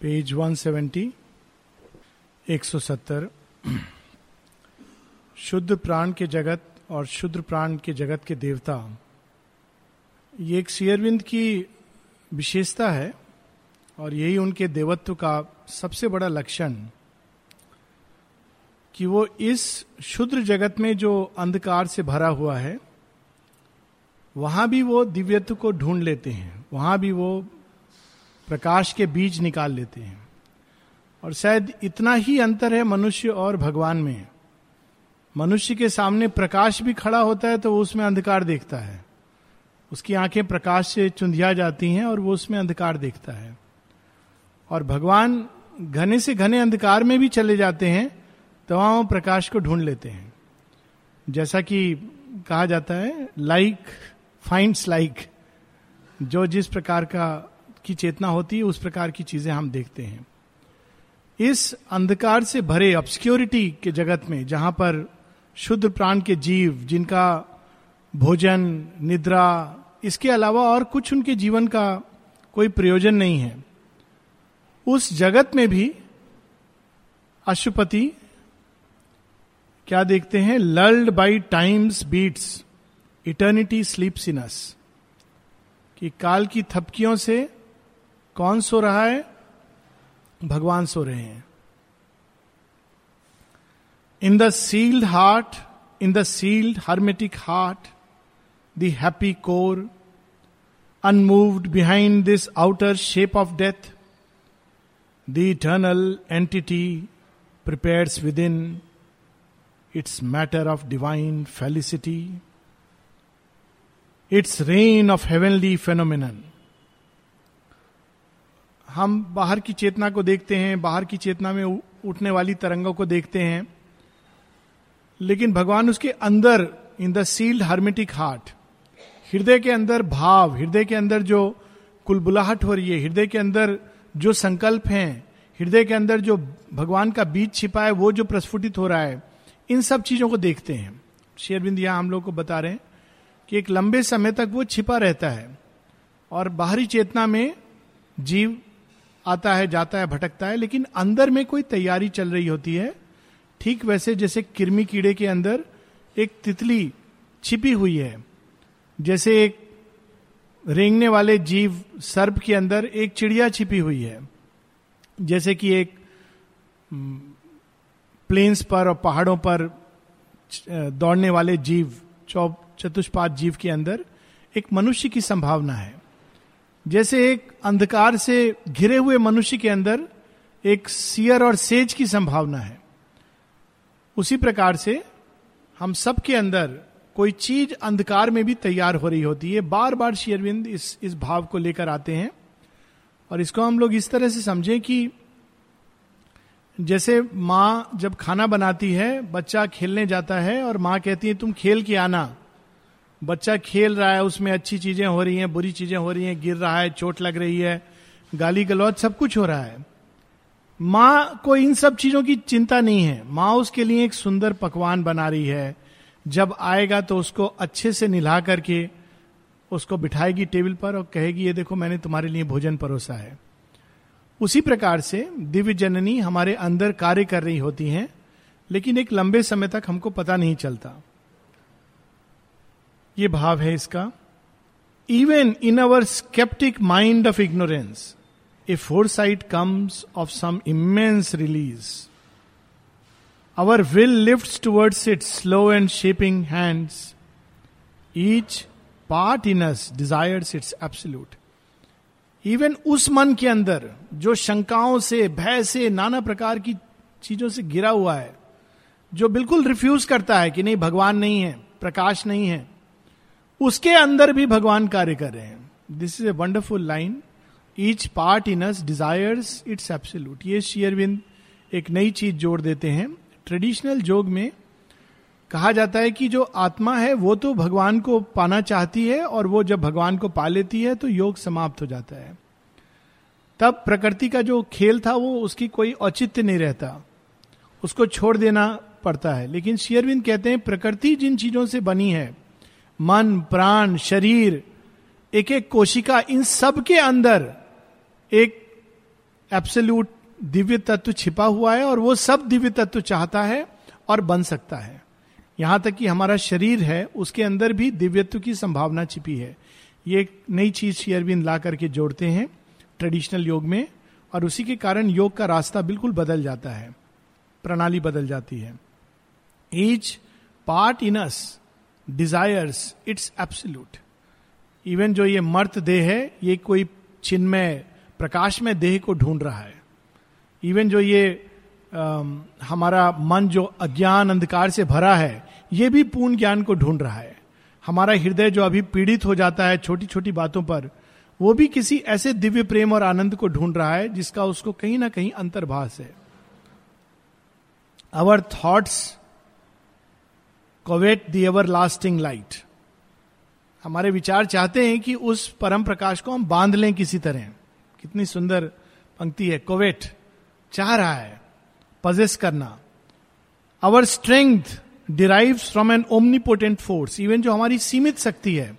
Page 170 170 शुद्ध प्राण के जगत और शुद्ध प्राण के जगत के देवता। ये एक शेयरविंद की विशेषता है और यही उनके देवत्व का सबसे बड़ा लक्षण कि वो इस शुद्र जगत में जो अंधकार से भरा हुआ है, वहाँ भी वो दिव्यत्व को ढूंढ लेते हैं, वहाँ भी वो प्रकाश के बीज निकाल लेते हैं। और शायद इतना ही अंतर है मनुष्य और भगवान में। मनुष्य के सामने प्रकाश भी खड़ा होता है तो वो उसमें अंधकार देखता है। उसकी आँखें प्रकाश से चुंधिया जाती हैं और वो उसमें अंधकार देखता है। और भगवान घने से घने अंधकार में भी चले जाते हैं तो वहाँ वो प्रकाश को ढूंढ लेते हैं। जैसा कि कहा जाता है लाइक फाइंड्स लाइक जो जिस प्रकार का की चेतना होती है, उस प्रकार की चीज़ें हम देखते हैं। इस अंधकार से भरे ऑब्सक्योरिटी के जगत में, जहाँ पर शुद्ध प्राण के जीव, जिनका भोजन, निद्रा, इसके अलावा और कुछ उनके जीवन का कोई प्रयोजन नहीं है। उस जगत में भी अशुपति क्या देखते हैं? Lulled by time's beats eternity sleeps in us कि काल की थपकियों से कौन सो रहा है? भगवान सो रहे हैं। In the sealed heart in the sealed hermetic heart the happy core unmoved behind this outer shape of death the eternal entity prepares within its matter of divine felicity its reign of heavenly phenomenon हम बाहर की चेतना को देखते हैं, बाहर की चेतना में उठने वाली तरंगों को देखते हैं। लेकिन भगवान उसके अंदर in the sealed hermetic heart हृदय के अंदर भाव, हृदय के अंदर जो कुलबुलाहट हो रही है, हृदय के अंदर जो संकल्प हैं, हृदय के अंदर जो भगवान का बीज छिपा है, वो जो प्रस्फुटित हो रहा है, इन सब चीज़ों को देखते हैं। शेरबिंद यहाँ हम लोग को बता रहे हैं कि एक लंबे समय तक वो छिपा रहता है। और बाहरी चेतना में जीव आता है, जाता है, भटकता है, लेकिन अंदर में कोई तैयारी चल रही होती है। ठीक वैसे जैसे किरमी कीड़े के अंदर एक तितली छिपी हुई है। जैसे एक रेंगने वाले जीव सर्प के अंदर एक चिड़िया छिपी हुई है। जैसे कि एक प्लेन्स पर और पहाड़ों पर दौड़ने वाले जीव चतुष्पात जीव के अंदर एक मनुष्य की संभावना है। जैसे एक अंधकार से घिरे हुए मनुष्य के अंदर एक सियर और सेज की संभावना है। उसी प्रकार से हम सब के अंदर कोई चीज़ अंधकार में भी तैयार हो रही होती है। बार बार शेयरविंद इस इस भाव को लेकर आते हैं और इसको हम लोग इस तरह से समझें कि जैसे माँ जब खाना बनाती है, बच्चा खेलने जाता है और माँ कहती है, तुम खेल के आना। बच्चा खेल रहा है, उसमें अच्छी चीज़ें हो रही हैं, बुरी चीज़ें हो रही हैं, गिर रहा है, चोट लग रही है, गाली गलौज सब कुछ हो रहा है। माँ को इन सब चीज़ों की चिंता नहीं है। माँ उसके लिए एक सुंदर पकवान बना रही है। जब आएगा तो उसको अच्छे से निला करके उसको बिठाएगी टेबल पर और कहेगी, ये देखो, मैंने तुम्हारे लिए भोजन परोसा है। उसी प्रकार से दिव्य जननी हमारे अंदर कार्य कर रही होती हैं, लेकिन एक लंबे समय तक हमको पता नहीं चलता। ये भाव है इसका। Even in our sceptic mind of ignorance a foresight comes of some immense release our will lift towards it slow and shaping hands each part in us desires its absolute even उस मन के अंदर, जो शंकाओं से, भय से, नाना प्रकार की चीज़ों से गिरा हुआ है, जो बिल्कुल रिफ्यूज करता है कि नहीं, भगवान नहीं है, प्रकाश नहीं है उसके अंदर भी भगवान कार्य कर रहे हैं। This is a wonderful line each part in us desires its absolute ये शेयरविंद एक नई चीज़ जोड़ देते हैं। ट्रेडिशनल जोग में कहा जाता है कि जो आत्मा है, वो तो भगवान को पाना चाहती है और वो जब भगवान को पा लेती है तो योग समाप्त हो जाता है। तब प्रकृति का जो खेल था, वो उसकी कोई औचित्य नहीं रहता। उसको छोड़ देना पड़ता है। लेकिन शेयरविंद कहते हैं, प्रकृति जिन चीज़ों से बनी है मन, प्राण, शरीर एक एक कोशिका इन सब के अंदर एक एब्सोल्यूट दिव्य तत्व छिपा हुआ है और वो सब दिव्य तत्व चाहता है और बन सकता है। यहाँ तक कि हमारा शरीर है, उसके अंदर भी दिव्यत्व की संभावना छिपी है। ये एक नई चीज़ शेयरबिंद ला करके जोड़ते हैं ट्रेडिशनल योग में और उसी के कारण योग का रास्ता बिल्कुल बदल जाता है, प्रणाली बदल जाती है। Each part in us desires its absolute even जो ये मर्त देह है ये कोई चिन्मय प्रकाश में देह को ढूंढ रहा है। इवन जो ये आ, हमारा मन जो अज्ञान अंधकार से भरा है ये भी पूर्ण ज्ञान को ढूंढ रहा है। हमारा हृदय जो अभी पीड़ित हो जाता है छोटी छोटी बातों पर वो भी किसी ऐसे दिव्य प्रेम और आनंद को ढूंढ रहा है जिसका उसको कहीं ना कहीं अंतर्भाष है। Our thoughts covet the everlasting light हमारे विचार चाहते हैं कि उस परम प्रकाश को हम बाँध लें किसी तरह। कितनी सुंदर पंक्ति है। कोवेट चाह रहा है। पजेस करना। Our strength derive from an omnipotent force even जो हमारी सीमित शक्ति है।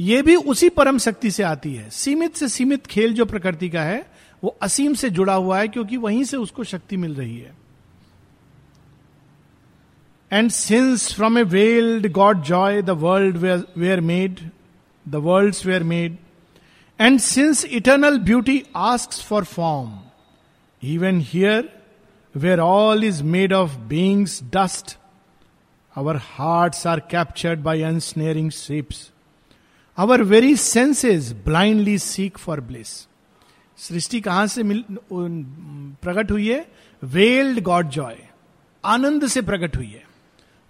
ये भी उसी परम शक्ति से आती है। सीमित से सीमित खेल जो प्रकृति का है, वो असीम से जुड़ा हुआ है, क्योंकि वहीं से उसको शक्ति मिल रही है। and since from a veiled God joy the world were made the world were made and since eternal beauty ask for form even here where all is made of beings dust our heart are captured by unsnaring ships our very senses blindly seek for bliss सृष्टि कहां से मिल प्रकट हुई है weld God Joy आनंद से प्रकट हुई है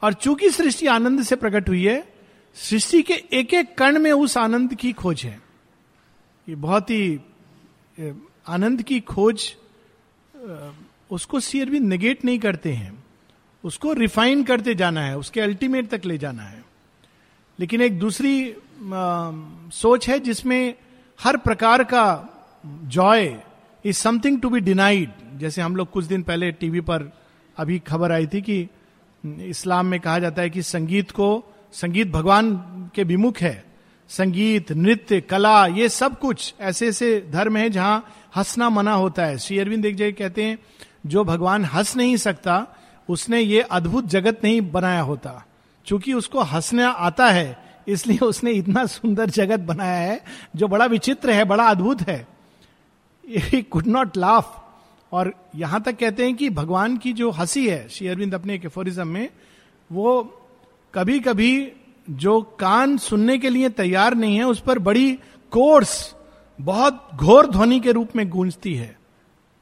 और चूँकि सृष्टि आनंद से प्रकट हुई है सृष्टि के एक एक कण में उस आनंद की खोज है। ये बहुत ही आनंद की खोज उसको सियर भी निगेट नहीं करते हैं। उसको रिफाइन करते जाना है उसके अल्टीमेट तक ले जाना है। लेकिन एक दूसरी आ, सोच है जिसमें हर प्रकार का joy is something to be denied जैसे हम लोग कुछ दिन पहले टीवी पर अभी खबर आई थी कि इस्लाम में कहा जाता है कि संगीत को, संगीत भगवान के विमुख है। संगीत, नृत्य, कला, ये सब कुछ ऐसे ऐसे धर्म है जहाँ हंसना मना होता है। श्री अरविंद एक जगह कहते हैं, जो भगवान हंस नहीं सकता, उसने ये अद्भुत जगत नहीं बनाया होता। क्योंकि उसको हंसना आता है, इसलिए उसने इतना सुंदर जगत बनाया है, जो बड़ा विचित्र है, बड़ा अद्भुत है। कुड नॉट लाफ और यहाँ तक कहते हैं कि भगवान की जो हँसी है, श्री अरविंद अपने एफोरिज्म में, वो कभी कभी जो कान सुनने के लिए तैयार नहीं है, उस पर बड़ी कोर्स, बहुत घोर ध्वनि के रूप में गूंजती है।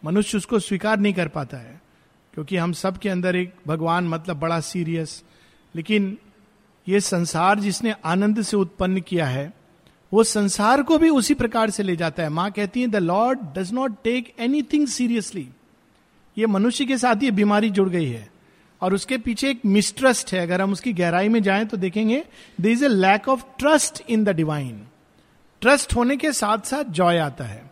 मनुष्य उसको स्वीकार नहीं कर पाता है, क्योंकि हम सब के अंदर एक भगवान मतलब बड़ा सीरियस लेकिन ये संसार जिसने आनंद से उत्पन्न किया है वो संसार को भी उसी प्रकार से ले जाता है। माँ कहती है the lord does not take anything seriously ये मनुष्य के साथ ये बीमारी जुड़ गई है। और उसके पीछे एक मिसट्रस्ट है। अगर हम उसकी गहराई में जाएँ तो देखेंगे there is a lack of trust in the divine trust होने के साथ साथ जॉय आता है।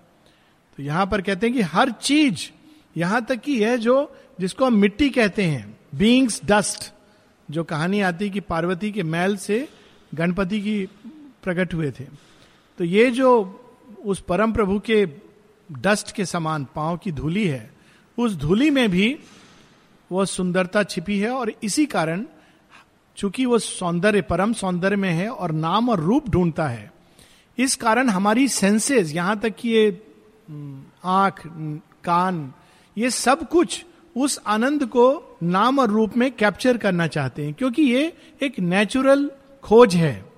तो यहाँ पर कहते हैं कि हर चीज़ यहाँ तक कि यह जो, जिसको हम मिट्टी कहते हैं बींग्स डस्ट जो कहानी आती है कि पार्वती के मैल से गणपति की प्रकट हुए थे। तो ये जो उस परम प्रभु के डस्ट के समान पाँव की धूली है, उस धूली में भी वो सुंदरता छिपी है और इसी कारण चूँकि वो सौंदर्य, परम सौंदर्य में है और नाम और रूप ढूंढता है, इस कारण हमारी सेंसेस यहाँ तक कि ये आँख, कान, ये सब कुछ उस आनंद को नाम और रूप में कैप्चर करना चाहते हैं, क्योंकि ये एक नेचुरल खोज है।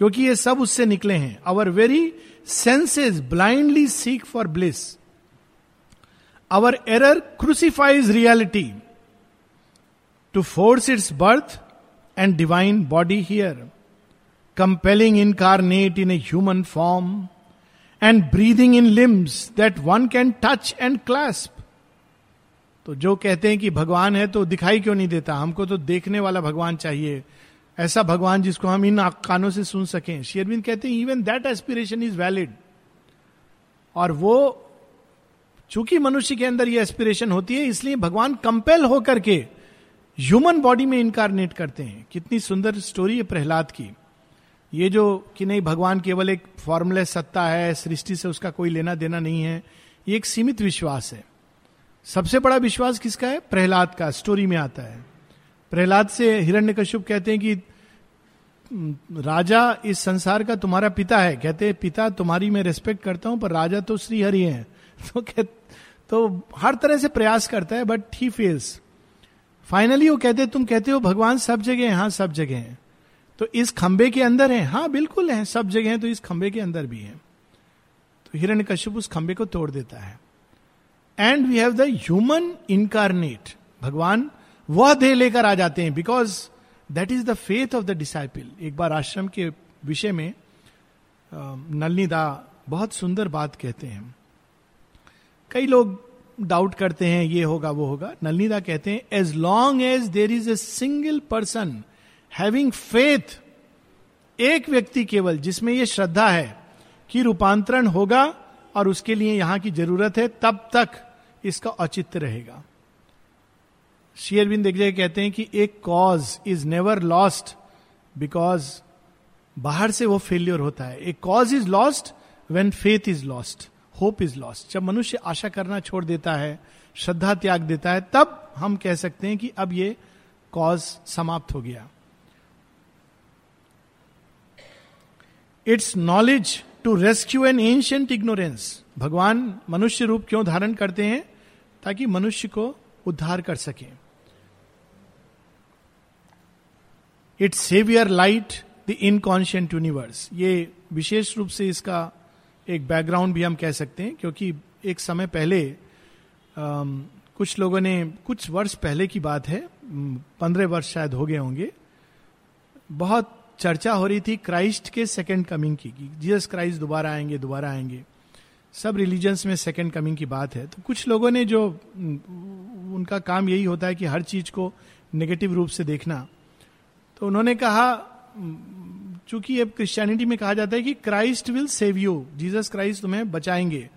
क्योंकि ये सब उससे निकले हैं। Our very senses blindly seek for bliss our error crucifies reality to force its birth and divine body here compelling incarnate in a human form and breathing in limbs that one can touch and clasp तो जो कहते हैं कि भगवान है तो दिखाई क्यों नहीं देता? हमको तो देखने वाला भगवान चाहिए। ऐसा भगवान जिसको हम इन कानों से सुन सकें। शेरविंद कहते हैं even that aspiration is valid और वो, चूँकि मनुष्य के अंदर ये एस्पिरेशन होती है, इसलिए भगवान कंपेल होकर के ह्यूमन बॉडी में इनकारनेट करते हैं। कितनी सुंदर स्टोरी है प्रहलाद की। ये जो कि नहीं, भगवान केवल एक फॉर्मुले सत्ता है, सृष्टि से उसका कोई लेना देना नहीं है, ये एक सीमित विश्वास है। सबसे बड़ा विश्वास किसका है? प्रहलाद का स्टोरी में आता है। प्रहलाद से हिरण्य कश्यप कहते हैं कि राजा इस संसार का तुम्हारा पिता है। कहते हैं, पिता, तुम्हारी मैं रेस्पेक्ट करता हूँ, पर राजा तो श्री हरि है। तो तो हर तरह से प्रयास करता है बट ही फेल्स फाइनली वो कहते, तुम कहते हो, भगवान सब जगह है? हाँ सब जगह है। तो इस खंबे के अंदर है? हाँ बिल्कुल है, सब जगह है तो इस खंबे के अंदर भी है। तो हिरण्य कश्यप उस खंबे को तोड़ देता है। And we have the human incarnate भगवान वह देह लेकर आ जाते हैं because that is the faith of the disciple एक बार आश्रम के विषय में नलनीदा बहुत सुंदर बात कहते हैं। कई लोग डाउट करते हैं, ये होगा, वो होगा। नलनीदा कहते हैं as long as there is a single person having faith एक व्यक्ति केवल, जिसमें यह श्रद्धा है कि रूपांतरण होगा और उसके लिए यहाँ की ज़रूरत है, तब तक इसका औचित्य रहेगा। शेयरबिंद एक जगह कहते हैं कि एक cause is never lost because बाहर से वो फेल्योर होता है। एक cause is lost when faith is lost hope is lost जब मनुष्य आशा करना छोड़ देता है, श्रद्धा त्याग देता है, तब हम कह सकते हैं कि अब ये कॉज समाप्त हो गया। It's knowledge to rescue an ancient ignorance भगवान मनुष्य रूप क्यों धारण करते हैं? ताकि मनुष्य को उद्धार कर सके। It's saviour light the inconscient universe. ये विशेष रूप से इसका एक बैकग्राउंड भी हम कह सकते हैं क्योंकि एक समय पहले आम, कुछ लोगों ने कुछ वर्ष पहले की बात है पंद्रह वर्ष शायद हो गए होंगे बहुत चर्चा हो रही थी क्राइस्ट के सेकेंड कमिंग की जीसस क्राइस्ट दोबारा आएँगे दोबारा आएँगे। सब रिलीजन्स में सेकेंड कमिंग की बात है। तो कुछ लोगों ने जो उनका काम यही होता है कि हर चीज़ को नेगेटिव रूप से देखना तो उन्होंने कहा, चूँकि अब क्रिश्चियनिटी में कहा जाता है कि Christ will save you Jesus Christ तुम्हें बचाएँगे।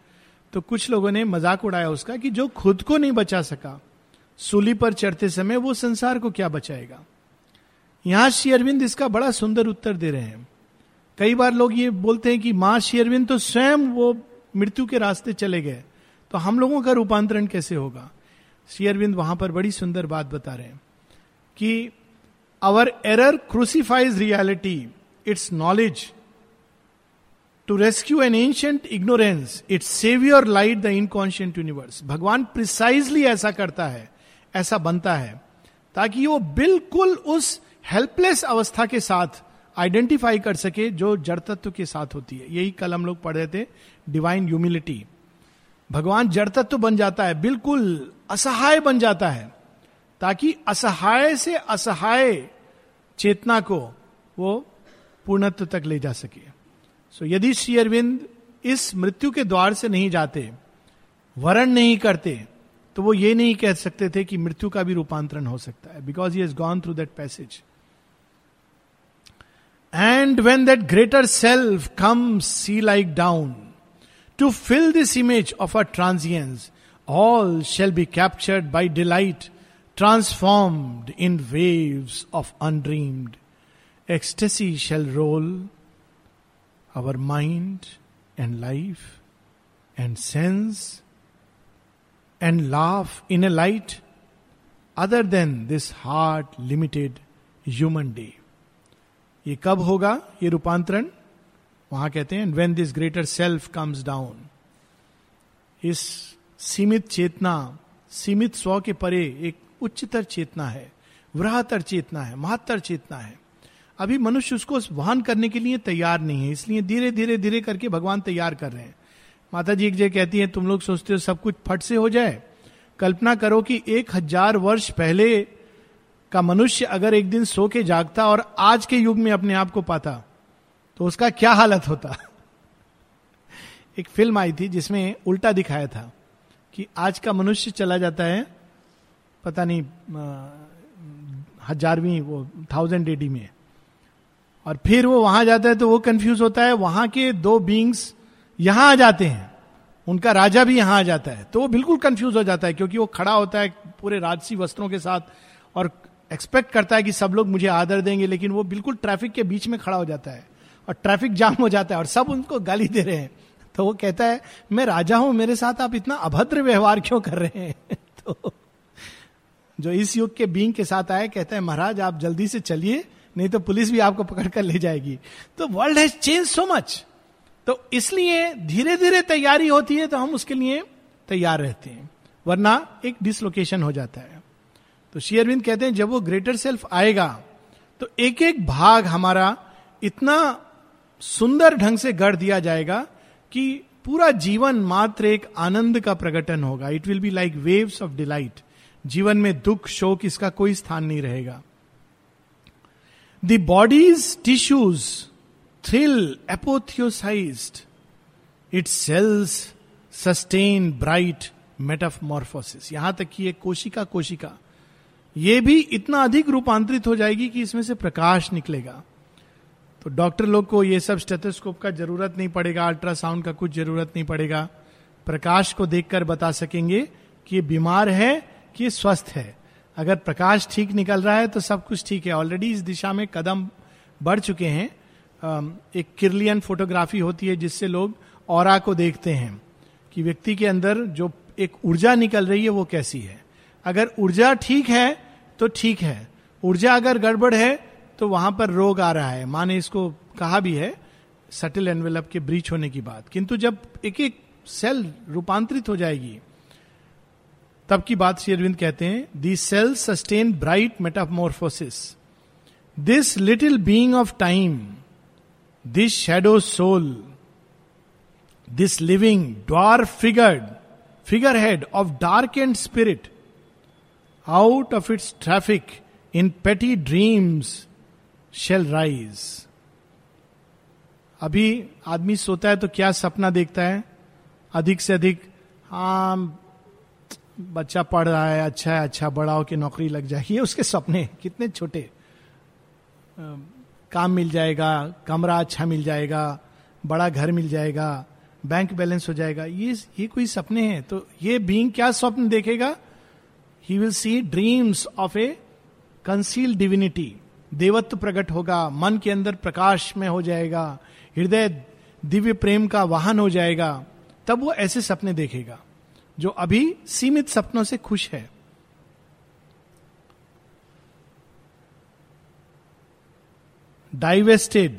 तो कुछ लोगों ने मज़ाक उड़ाया उसका कि जो खुद को नहीं बचा सका, सूली पर चढ़ते समय वो संसार को क्या बचाएगा? यहाँ श्री अरविंद इसका बड़ा सुंदर उत्तर दे रहे हैं। कई बार लोग ये बोलते हैं कि माँ श्री अरविंद तो स्वयं वो मृत्यु के रास्ते चले गए। तो हम लोगों का रूपांतरण कैसे होगा? श्री अरविंद वहाँ पर बड़ी सुंदर बात बता रहे हैं कि our error crucifies reality it's knowledge to rescue an ancient ignorance it's saviour light the inconscient universe भगवान प्रिसाइजली ऐसा करता है, ऐसा बनता है, ताकि वो बिल्कुल उस हेल्पलेस अवस्था के साथ आइडेंटिफाई कर सके जो जड़ तत्व के साथ होती है। यही कल हम लोग पढ़ रहे थे डिवाइन ह्यूमिलिटी भगवान जड़ तत्व बन जाता है, बिल्कुल असहाय बन जाता है। ताकि असहाय से असहाय चेतना को वो पूर्णत्व तक ले जा सके। सो so, यदि श्री अरविंद इस मृत्यु के द्वार से नहीं जाते वरण नहीं करते तो वो ये नहीं कह सकते थे कि मृत्यु का भी रूपांतरण हो सकता है because he gone through that passage and when that greater self come see like down to fill this image of a transience all shall be captured by delight transformed in waves of undreamed ecstasy shall roll our mind and life and sense and laugh in a light other than this heart limited human day. ये कब होगा ये रूपांतरण वहाँ कहते हैं when this greater self comes down इस सीमित चेतना सीमित स्व के परे एक उच्चतर चेतना है वृहतर चेतना है, महत्तर चेतना है। अभी मनुष्य उसको वहन करने के लिए तैयार नहीं है, इसलिए धीरे धीरे धीरे करके भगवान तैयार कर रहे हैं। माता जी एक जगह कहती है, तुम लोग सोचते हो सब कुछ फट से हो जाए? कल्पना करो कि एक हज़ार वर्ष पहले का मनुष्य अगर एक दिन सो के जागता और आज के युग में अपने आप को पाता तो उसका क्या हालत होता? एक फ़िल्म आई थी जिसमें उल्टा दिखाया था कि आज का मनुष्य चला जाता है पता नहीं हजारवीं वो थाउज़ेंड एडी में। और फिर वो वहाँ जाता है तो वो कंफ्यूज होता है, वहाँ के दो बींग्स यहाँ आ जाते हैं। उनका राजा भी यहाँ आ जाता है। तो वो बिल्कुल कंफ्यूज हो जाता है, क्योंकि वो खड़ा होता है पूरे राजसी वस्त्रों के साथ और एक्सपेक्ट करता है कि सब लोग मुझे आदर देंगे, लेकिन वो बिल्कुल ट्रैफ़िक के बीच में खड़ा हो जाता है और ट्रैफ़िक जाम हो जाता है और सब उनको गाली दे रहे हैं। तो वो कहता है, मैं राजा हूँ, मेरे साथ आप इतना अभद्र व्यवहार क्यों कर रहे हैं? तो जो इस युग के बींग के साथ आए, कहते हैं, महाराज, आप जल्दी से चलिए, नहीं तो पुलिस भी आपको पकड़ कर ले जाएगी। तो world has change so much तो इसलिए धीरे धीरे तैयारी होती है तो हम उसके लिए तैयार रहते हैं, वरना एक डिसलोकेशन हो जाता है। तो शेयरविंद कहते हैं, जब वो ग्रेटर सेल्फ आएगा तो एक एक भाग हमारा इतना सुंदर ढंग से गढ़ दिया जाएगा कि पूरा जीवन मात्र एक आनंद का प्रकटन होगा। It will be like waves of delight जीवन में दुख, शोक, इसका कोई स्थान नहीं रहेगा। Bodies tissues thrill apotheosized it cells sustain bright metamorphosis यहाँ तक कि एक कोशिका कोशिका, ये भी इतना अधिक रूपांतरित हो जाएगी कि इसमें से प्रकाश निकलेगा। तो डॉक्टर लोग को ये सब स्टेथोस्कोप का ज़रूरत नहीं पड़ेगा, अल्ट्रासाउंड का कुछ ज़रूरत नहीं पड़ेगा। प्रकाश को देखकर बता सकेंगे कि ये बीमार है कि स्वस्थ है। अगर प्रकाश ठीक निकल रहा है तो सब कुछ ठीक है। ऑलरेडी इस दिशा में कदम बढ़ चुके हैं। एक किरलियन फोटोग्राफी होती है, जिससे लोग और को देखते हैं कि व्यक्ति के अंदर जो एक ऊर्जा निकल रही है, वो कैसी है। अगर ऊर्जा ठीक है तो ठीक है। ऊर्जा अगर गड़बड़ है तो वहाँ पर रोग आ रहा है। माँ ने इसको कहा भी है सटल एनवेलप के ब्रीच होने की बात। किंतु जब एक एक सेल रूपांतरित हो जाएगी तब की बात श्री अरविंद कहते हैं the cell sustain bright metamorphosis this little being of time this shadow soul this living dwarf figured figure head of dark and spirit out of its traffic in petty dreams shall rise अभी आदमी सोता है तो क्या सपना देखता है? अधिक से अधिक हाँ बच्चा पढ़ रहा है अच्छा है अच्छा बड़ा हो कि नौकरी लग जाएगी उसके सपने कितने छोटे। काम मिल जाएगा, कमरा अच्छा मिल जाएगा, बड़ा घर मिल जाएगा बैंक बैलेंस हो जाएगा। ये ये कोई सपने हैं तो ये बींग क्या स्वप्न देखेगा? He will see dreams of a conceal divinity देवत्व प्रकट होगा, मन के अंदर प्रकाश में हो जाएगा, हृदय दिव्य प्रेम का वाहन हो जाएगा। तब वो ऐसे सपने देखेगा। जो अभी सीमित सपनों से खुश है। Divested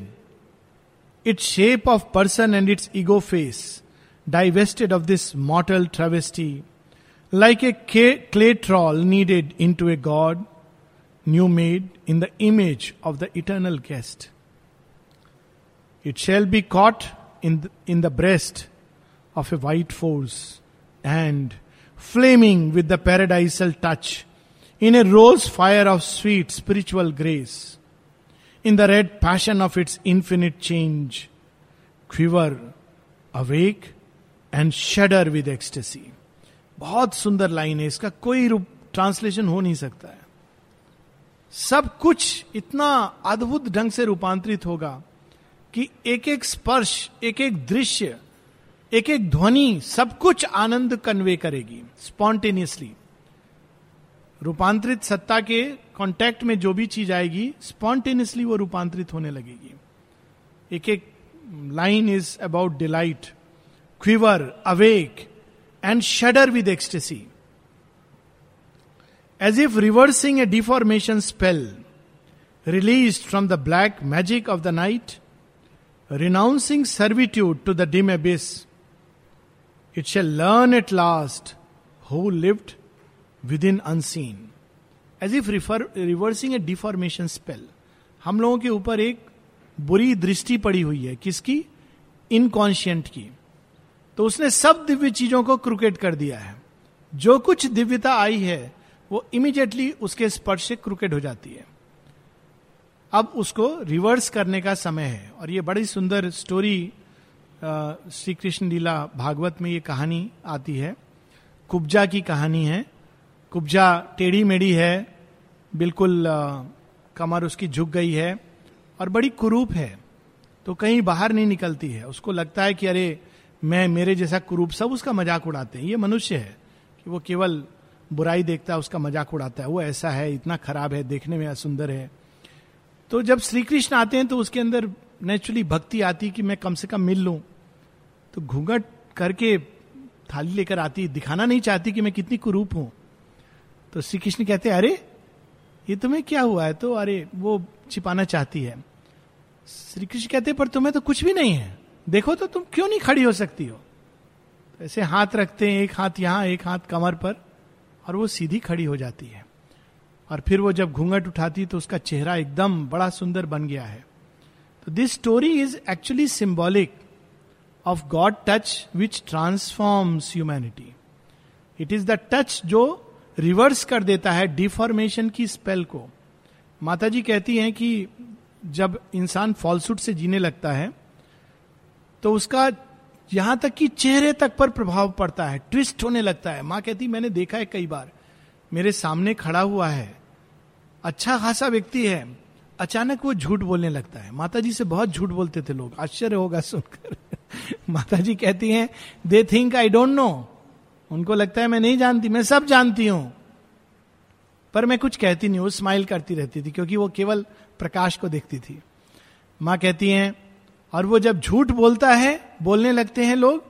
its shape of person and its ego face divested of this mortal travesty like a clay troll kneaded in to a god new made in the image of the eternal guest it shall be caught in in the breast of a white force and flaming with the paradisal touch in a rose fire of sweet spiritual grace, in the red passion of its infinite change, quiver, awake and shudder with ecstasy बहुत सुंदर line है इसका कोई रूप translation हो नहीं सकता है सब कुछ इतना अद्भुत ढंग से रूपांतरित होगा कि एक एक स्पर्श एक एक दृश्य एक एक ध्वनि सब कुछ आनंद कन्वे करेगी स्पॉन्टेनियसली रूपांतरित सत्ता के कांटेक्ट में जो भी चीज़ आएगी स्पॉन्टेनियसली वो रूपांतरित होने लगेगी. एक एक line is about delight quiver awake and shudder with ecstasy as if reversing a deformation spell, released from the black magic of the night, renouncing servitude to the dim abyss, it shall learn at last who lived within unseen. As if refer, reversing a deformation spell. हम लोगों के ऊपर एक बुरी दृष्टि पड़ी हुई है। किसकी? इनकॉन्शियंट की। तो उसने सब दिव्य चीज़ों को क्रिकेट कर दिया है। जो कुछ दिव्यता आई है वो इमीडिएटली उसके स्पर्श से क्रुकेड हो जाती है। अब उसको रिवर्स करने का समय है। और ये बड़ी सुंदर स्टोरी श्री कृष्ण लीला भागवत में ये कहानी आती है। कुब्जा की कहानी है। कुब्जा टेढ़ी मेढ़ी है। बिल्कुल कमर उसकी झुक गई है और बड़ी कुरूप है। तो कहीं बाहर नहीं निकलती है। उसको लगता है कि, अरे, मैं, मेरे जैसा कुरूप सब उसका मज़ाक उड़ाते हैं। ये मनुष्य है कि वो केवल बुराई देखता है, उसका मज़ाक उड़ाता है। वो ऐसा है, इतना खराब है, देखने में असुंदर है। तो जब श्री कृष्ण आते हैं तो उसके अंदर नेचुरली भक्ति आती कि मैं कम से कम मिल लूँ। तो घूंघट करके थाली लेकर आती, दिखाना नहीं चाहती कि मैं कितनी कुरूप हूँ। तो श्री कृष्ण कहते, अरे, ये तुम्हें क्या हुआ है? तो अरे, वो छिपाना चाहती है। श्री कृष्ण कहते, पर तुम्हें तो कुछ भी नहीं है। देखो तो तुम क्यों नहीं खड़ी हो सकती हो? तो ऐसे हाथ रखते हैं, एक हाथ यहाँ, एक हाथ कमर पर, और वो सीधी खड़ी हो जाती है। और फिर वो जब घूंघट उठाती तो उसका चेहरा एकदम बड़ा सुंदर बन गया है। तो this story is actually symbolic of god touch which transforms humanity it is the touch जो रिवर्स कर देता है डिफॉर्मेशन की स्पेल को। माता जी कहती हैं कि जब इंसान फॉल्सूट से जीने लगता है तो उसका यहाँ तक कि चेहरे तक पर प्रभाव पड़ता है ट्विस्ट होने लगता है। माँ कहती, मैंने देखा है कई बार, मेरे सामने खड़ा हुआ है अच्छा खासा व्यक्ति है, अचानक वो झूठ बोलने लगता है। माता जी से बहुत झूठ बोलते थे लोग, आश्चर्य होगा सुनकर। माता जी कहती हैं they think I don't know उनको लगता है, मैं नहीं जानती, मैं सब जानती हूँ. पर मैं कुछ कहती नहीं वो स्माइल करती रहती थी, क्योंकि वो केवल प्रकाश को देखती थी। माँ कहती हैं, और वो जब झूठ बोलता है, बोलने लगते हैं लोग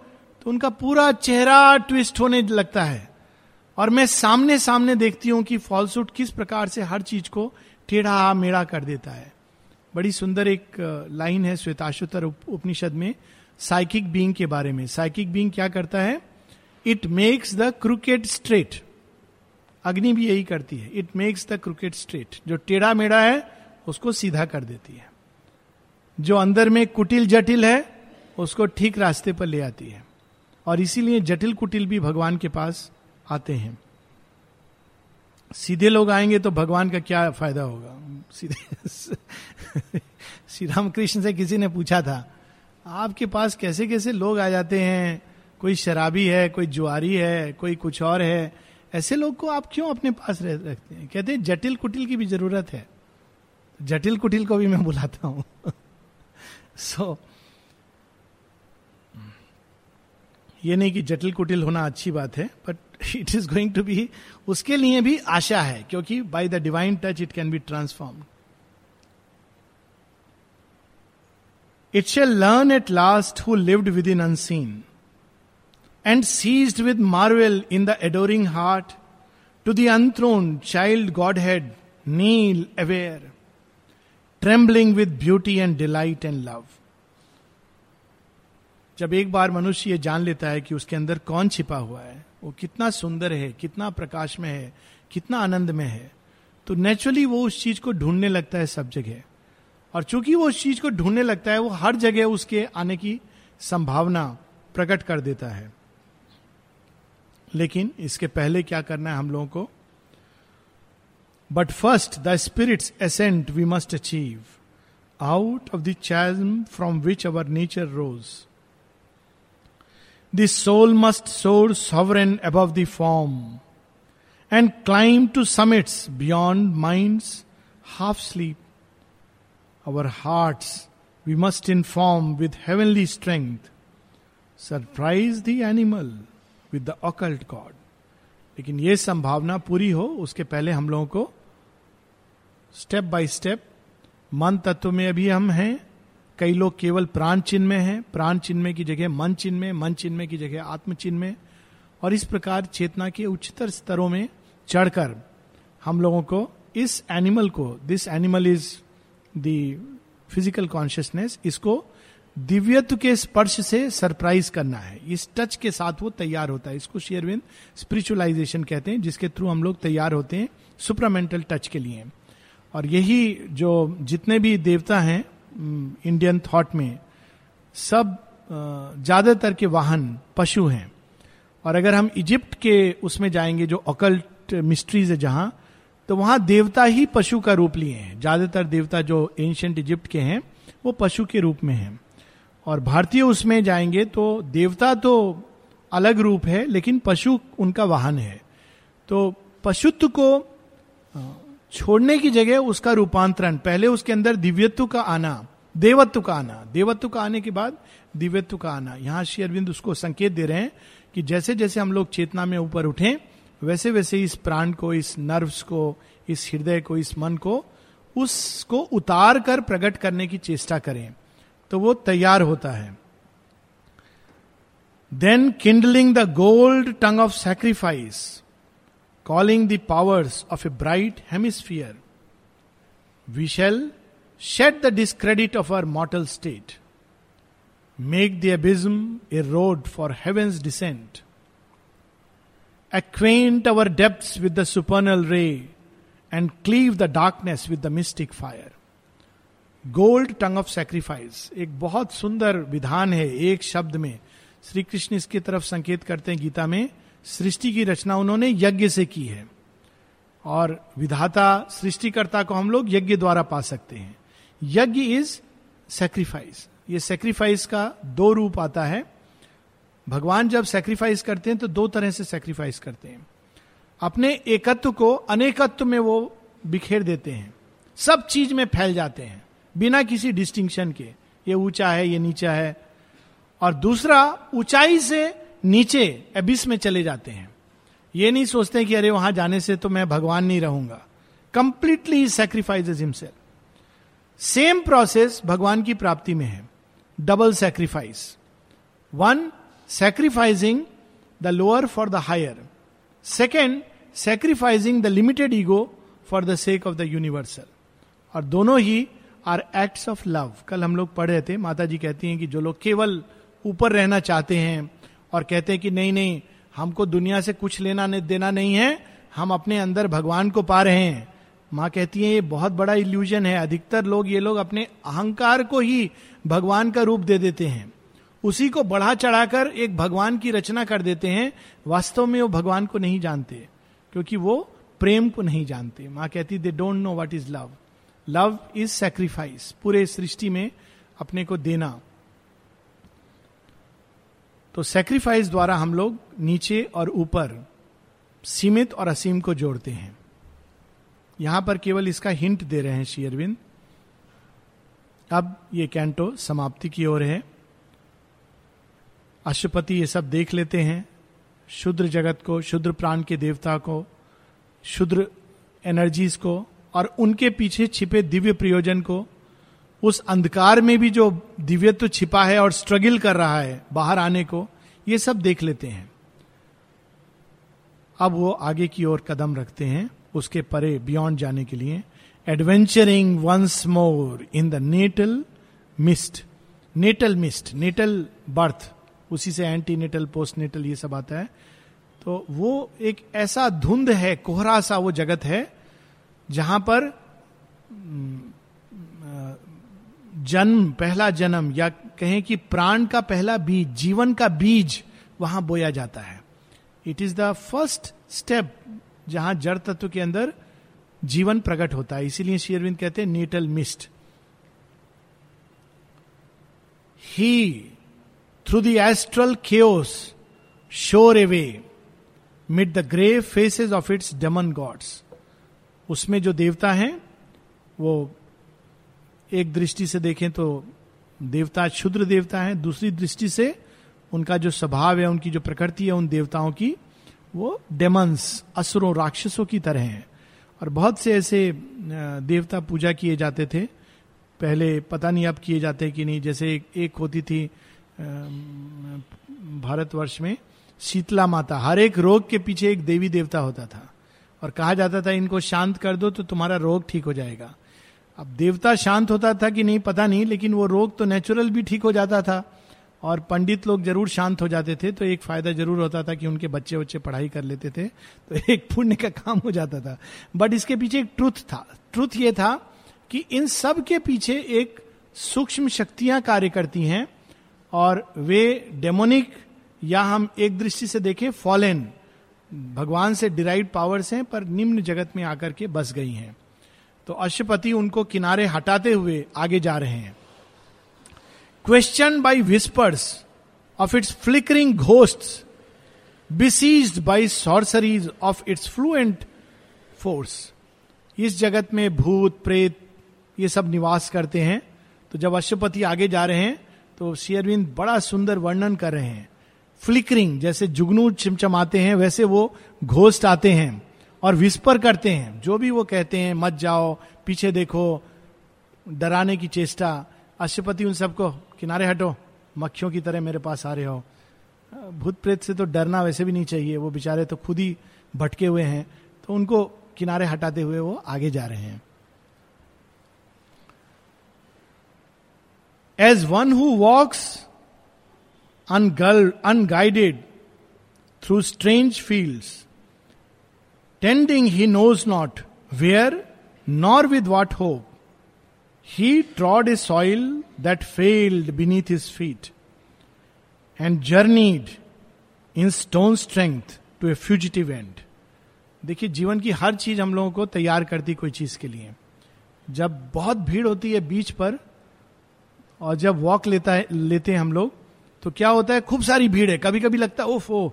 तो उनका पूरा चेहरा ट्विस्ट होने लगता है। और मैं सामने सामने देखती हूँ कि फॉल्सूट किस प्रकार से हर चीज़ को टेढ़ा मेढ़ा कर देता है। बड़ी सुंदर एक लाइन है श्वेताशुतर उपनिषद में साइकिक बींग के बारे में। साइकिक बींग क्या करता है? It makes the crooked straight Agni भी यही करती है। It makes the crooked straight जो टेढ़ा मेढ़ा है, उसको सीधा कर देती है। जो अंदर में कुटिल जटिल है, उसको ठीक रास्ते पर ले आती है। और इसीलिए जटिल कुटिल भी भगवान के पास आते हैं। सीधे लोग आएँगे तो भगवान का क्या फ़ायदा होगा? सीधे श्री रामकृष्ण से किसी ने पूछा था आपके पास कैसे कैसे लोग आ जाते हैं? कोई शराबी है कोई जुआरी है कोई कुछ और है। ऐसे लोग को आप क्यों अपने पास रखते हैं? कहते हैं जटिल कुटिल की भी ज़रूरत है। जटिल कुटिल को भी मैं बुलाता हूँ। सो so, ये नहीं कि जटिल कुटिल होना अच्छी बात है but it is going to be उसके लिए भी आशा है क्योंकि by the divine touch it can be transform it shall learn at last who lived within unseen and seized with marvel in the adoring heart to the unthrown child godhead kneel aware trembling with beauty and delight and love जब एक बार मनुष्य ये जान लेता है कि उसके अंदर कौन छिपा हुआ है, वो कितना सुंदर है, कितना प्रकाश में है, कितना आनंद में है तो नेचुरली वो उस चीज़ को ढूँढने लगता है, सब जगह। और चूँकि वो उस चीज़ को ढूँढने लगता है, वो हर जगह उसके आने की संभावना प्रकट कर देता है लेकिन इसके पहले क्या करना है हम लोगों को but first the spirit's ascent we must achieve out of the from which our nature rose The soul must soar sovereign above the form and climb to summits beyond mind's half sleep. Our hearts, we must inform with heavenly strength. Surprise the animal with the occult God. लेकिन ये संभावना पूरी हो, उसके पहले हम लोगों को स्टेप बाय स्टेप मन तत्व में अभी हम हैं, कई लोग केवल प्राण चिन्ह में है, प्राण चिन्ह की जगह मन चिन्ह में, मन चिन्ह की जगह आत्म चिन्ह में, और इस प्रकार चेतना के उच्चतर स्तरों में चढ़कर हम लोगों को इस एनिमल को this animal is physical consciousness इसको दिव्यत्व के स्पर्श से सरप्राइज़ करना है। इस टच के साथ वो तैयार होता है। इसको शेयरविंद स्पिरिचुअलाइजेशन कहते हैं, जिसके थ्रू हम लोग तैयार होते हैं सुपरामेंटल टच के लिए। और यही जो जितने भी देवता हैं इंडियन थॉट में, सब ज़्यादातर के वाहन पशु हैं। और अगर हम इजिप्ट के उसमें जाएँगे, जो अकल्ट मिस्ट्रीज है जहाँ तो वहाँ देवता ही पशु का रूप लिए हैं। ज़्यादातर देवता जो एंशियंट इजिप्ट के हैं, वो पशु के रूप में हैं। और भारतीय उसमें जाएँगे तो देवता तो अलग रूप है, लेकिन पशु उनका वाहन है। तो पशुत्व को छोड़ने की जगह उसका रूपांतरण, पहले उसके अंदर दिव्यत्व का आना, देवत्व का आना। देवत्व का आने के बाद दिव्यत्व का आना। यहाँ श्री अरविंद उसको संकेत दे रहे हैं कि जैसे जैसे हम लोग चेतना में ऊपर उठे वैसे वैसे इस प्राण को, इस नर्व्स को, इस हृदय को, इस मन को, उसको उतार कर प्रकट करने की चेष्टा करें तो वो तैयार होता है। Then kindling the gold tongue of sacrifice calling the powers of a bright hemisphere we shall shed the discredit of our mortal state make the abysm a road for heaven's descent acquaint our depths with the supernal ray, and cleave the darkness with the mystic fire. Gold tongue of sacrifice एक बहुत सुंदर विधान है एक शब्द में। श्री कृष्ण इसकी तरफ़ संकेत करते हैं गीता में सृष्टि की रचना उन्होंने यज्ञ से की है। और विधाता सृष्टिकर्ता को हम लोग यज्ञ द्वारा पा सकते हैं। यज्ञ इज़ सेक्रीफाइस ये सेक्रीफाइस का दो रूप आता है। भगवान जब सेक्रीफाइस करते हैं तो दो तरह से सेक्रीफाइस करते हैं। अपने एकत्व को अनेकत्व में वो बिखेर देते हैं। सब चीज़ में फैल जाते हैं, बिना किसी डिस्टिंक्शन के। ये ऊँचा है, ये नीचा है। और दूसरा, ऊंचाई से नीचे एबिस में चले जाते हैं। ये नहीं सोचते कि अरे वहाँ जाने से तो मैं भगवान नहीं रहूँगा। Completely sacrifice himself same process भगवान की प्राप्ति में है। Double sacrifice one sacrificing the lower for the higher. Second, sacrificing the limited ego for the sake of the universal. और दोनों ही आर एक्ट्स ऑफ़ लव कल हम लोग पढ़ रहे थे माता जी कहती हैं कि जो लोग केवल ऊपर रहना चाहते हैं और कहते हैं कि नहीं नहीं हमको दुनिया से कुछ लेना देना नहीं है हम अपने अंदर भगवान को पा रहे हैं माँ कहती है ये बहुत बड़ा इल्यूजन है अधिकतर लोग ये लोग अपने अहंकार को ही भगवान का रूप दे देते हैं उसी को बढ़ा चढ़ाकर एक भगवान की रचना कर देते हैं। वास्तव में वो भगवान को नहीं जानते, क्योंकि वो प्रेम को नहीं जानते। माँ कहती they don't know what is love love is sacrifice पूरे सृष्टि में अपने को देना। तो सेक्रीफाइस द्वारा हम लोग नीचे और ऊपर सीमित और असीम को जोड़ते हैं। यहाँ पर केवल इसका हिंट दे रहे हैं श्री अरविंद। अब ये कैंटो समाप्ति की ओर है। अशुपति ये सब देख लेते हैं। शुद्र जगत को, शुद्र प्राण के देवता को, शुद्र एनर्जीज को और उनके पीछे छिपे दिव्य प्रयोजन को, उस अंधकार में भी जो दिव्यत्व छिपा है और स्ट्रगल कर रहा है बाहर आने को, ये सब देख लेते हैं। अब वो आगे की ओर कदम रखते हैं, उसके परे बियॉन्ड जाने के लिए adventuring once more in the natal mist natal mist natal birth उसी से एंटी नेटल पोस्ट नेटल ये सब आता है। तो वो एक ऐसा धुंध है, कोहरा सा वो जगत है, जहाँ पर जन्म, पहला जन्म, या कहें कि प्राण का पहला बीज, जीवन का बीज वहाँ बोया जाता है। It is the first step जहाँ जड़ तत्व के अंदर जीवन प्रकट होता है। इसीलिए शेरविंद कहते हैं natal mist he through the astral chaos shore away mid the grey faces of its demon gods उसमें जो देवता हैं वो एक दृष्टि से देखें तो देवता क्षुद्र देवता है दूसरी दृष्टि से उनका जो स्वभाव है उनकी जो प्रकृति है उन देवताओं की वो डेमंस असुरों राक्षसों की तरह हैं। और बहुत से ऐसे देवता पूजा किए जाते थे। पहले पता नहीं अब किए जाते कि नहीं जैसे एक, एक होती थी भारतवर्ष में शीतला माता, हर एक रोग के पीछे एक देवी देवता होता था। और कहा जाता था, इनको शांत कर दो तो तुम्हारा रोग ठीक हो जाएगा। अब देवता शांत होता था कि नहीं, पता नहीं, लेकिन वो रोग तो नेचुरल भी ठीक हो जाता था। और पंडित लोग ज़रूर शांत हो जाते थे तो एक फ़ायदा ज़रूर होता था कि उनके बच्चे बच्चे पढ़ाई कर लेते थे तो एक पुण्य का काम हो जाता था। बट इसके पीछे एक ट्रुथ था। ट्रुथ ये था कि इन सब के पीछे एक सूक्ष्म शक्तियाँ कार्य करती हैं और वे डेमोनिक या हम एक दृष्टि से देखें फॉलेन भगवान से डिराइव पावर्स हैं, पर निम्न जगत में आकर के बस गई हैं। तो अशुपति उनको किनारे हटाते हुए आगे जा रहे हैं। Question by whispers of its flickering ghost besieged by sorceries of its fluent force इस जगत में भूत, प्रेत, ये सब निवास करते हैं। तो जब अशुपति आगे जा रहे हैं तो शेयरविंद बड़ा सुंदर वर्णन कर रहे हैं। फ्लिकरिंग, जैसे जुगनू चिमचमाते हैं, वैसे वो घोस्ट आते हैं और विस्पर करते हैं। जो भी वो कहते हैं, मत जाओ, पीछे देखो, डराने की चेष्टा। अशुपति उन सबको किनारे हटो, मक्खियों की तरह मेरे पास आ रहे हो। भूत प्रेत से तो डरना वैसे भी नहीं चाहिए, वो बेचारे तो खुद ही भटके हुए हैं। तो उनको किनारे हटाते हुए वो आगे जा रहे हैं। As one who walks अनगल unguided through strange field tending he knows not where nor with what hope he trod a soil that failed beneath his feet and journeyed in stone strength to a fugitive and देखिए, जीवन की हर चीज़ हम लोगों को तैयार करती कोई चीज़ के लिए। जब बहुत भीड़ होती है बीच पर और जब वॉक लेता है, लेते हैं हम लोग तो क्या होता है, खूब सारी भीड़ है। कभी कभी लगता है, ओफ ओ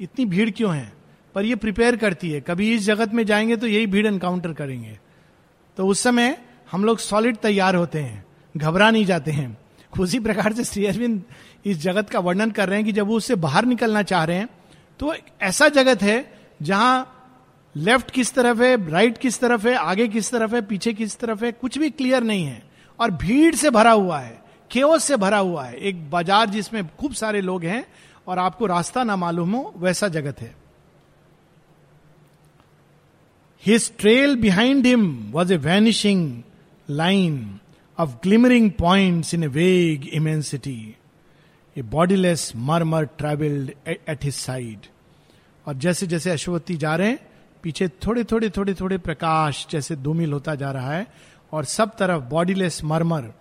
इतनी भीड़ क्यों है? पर ये प्रिपेयर करती है। कभी इस जगत में जाएँगे तो यही भीड़ एनकाउंटर करेंगे। तो उस समय हम लोग सॉलिड तैयार होते हैं, घबरा नहीं जाते हैं। उसी प्रकार से श्री अरविंद इस जगत का वर्णन कर रहे हैं कि जब वो उससे बाहर निकलना चाह रहे हैं तो ऐसा जगत है जहाँ लेफ़्ट किस तरफ़ है राइट किस तरफ़ है, आगे किस तरफ़ है, पीछे किस तरफ़ है, कुछ भी क्लियर नहीं है। और भीड़ से भरा हुआ है केओस से भरा हुआ है। एक बाज़ार जिसमें खूब सारे लोग हैं और आपको रास्ता ना मालूम हो, वैसा जगत है। His trail behind him was a vanishing line of glimmering point in a vague immensity a bodiless murmur travelled at his side और जैसे जैसे अश्वती जा रहे हैं, पीछे थोड़े थोड़े थोड़े थोड़े प्रकाश जैसे धूमिल होता जा रहा है और सब तरफ़ bodiless murmur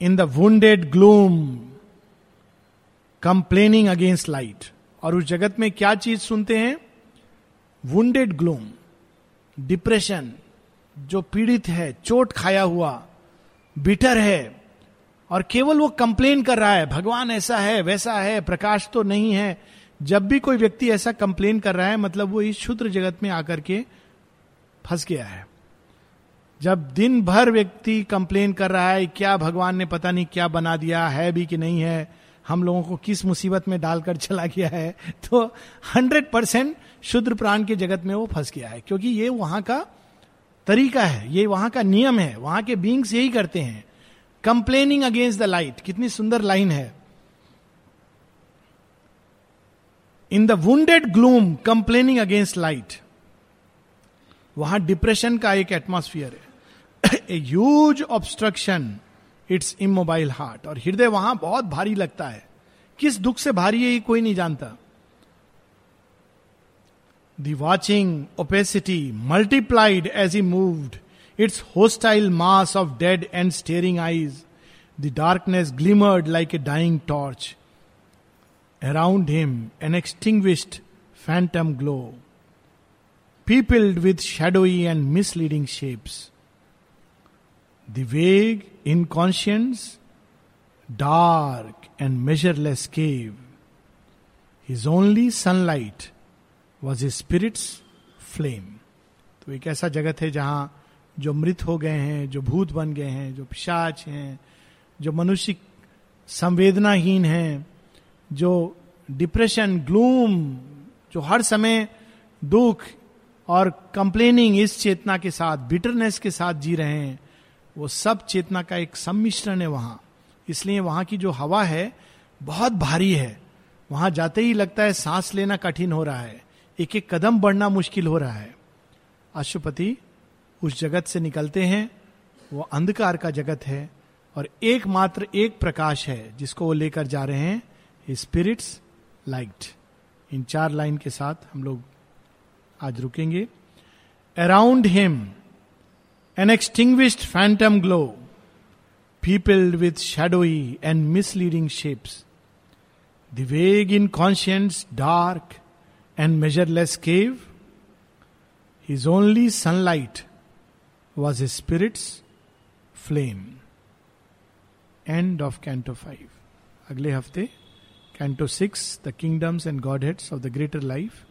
in the wounded gloom complaining against light और उस जगत में क्या चीज़ सुनते हैं? वुंडेड ग्लूम डिप्रेशन जो पीड़ित है, चोट खाया हुआ बिटर है, और केवल वो कंप्लेन कर रहा है, भगवान ऐसा है, वैसा है, प्रकाश तो नहीं है। जब भी कोई व्यक्ति ऐसा कंप्लेन कर रहा है मतलब वो इस क्षुद्र जगत में आकर के फंस गया है। जब दिन भर व्यक्ति कंप्लेन कर रहा है, क्या भगवान ने पता नहीं क्या बना दिया, है भी कि नहीं है? हम लोगों को किस मुसीबत में डालकर चला गया है? तो हंड्रेड परसेंट शुद्र प्राण के जगत में वो फंस गया है, क्योंकि ये वहाँ का तरीका है, ये वहाँ का नियम है, वहाँ के बींग्स यही करते हैं। कंप्लेनिंग अगेंस्ट द लाइट कितनी सुंदर लाइन है। In the wounded gloom complaining against light वहाँ डिप्रेशन का एक एटमोस्फियर है। A huge obstruction its immobile heart और हृदय वहाँ बहुत भारी लगता है। किस दुख से भारी है, ये कोई नहीं जानता। Watching opacity multiplied as he moved its hostile mass of dead and staring eyes the darkness glimmered like a dying torch around him an extinguished phantom glow peopled with shadowy and misleading shapes. The vague, inconscience, dark and measureless cave. His only sunlight was his spirit's flame. तो एक ऐसा जगत है जहाँ जो मृत हो गए हैं जो भूत बन गए हैं जो पिशाच हैं जो मनुष्य संवेदनाहीन हैं जो डिप्रेशन ग्लूम जो हर समय दुख और कंप्लेनिंग इस चेतना के साथ बिटरनेस के साथ जी रहे हैं वो सब चेतना का एक सम्मिश्रण है वहाँ। इसलिए वहाँ की जो हवा है, बहुत भारी है। वहाँ जाते ही लगता है सांस लेना कठिन हो रहा है। एक एक कदम बढ़ना मुश्किल हो रहा है। अशुपति उस जगत से निकलते हैं। वो अंधकार का जगत है और एकमात्र एक प्रकाश है जिसको वो लेकर जा रहे हैं। स्पिरिट्स लाइट इन चार लाइन के साथ हम लोग आज रुकेंगे। Around him an extinguished phantom glow, peopled with shadowy and misleading shapes. The vague inconscience, dark and measureless cave, his only sunlight was his spirit's flame. End of Canto 5. Agle hafte, Canto 6, The Kingdoms and Godheads of the Greater Life,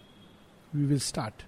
we will start.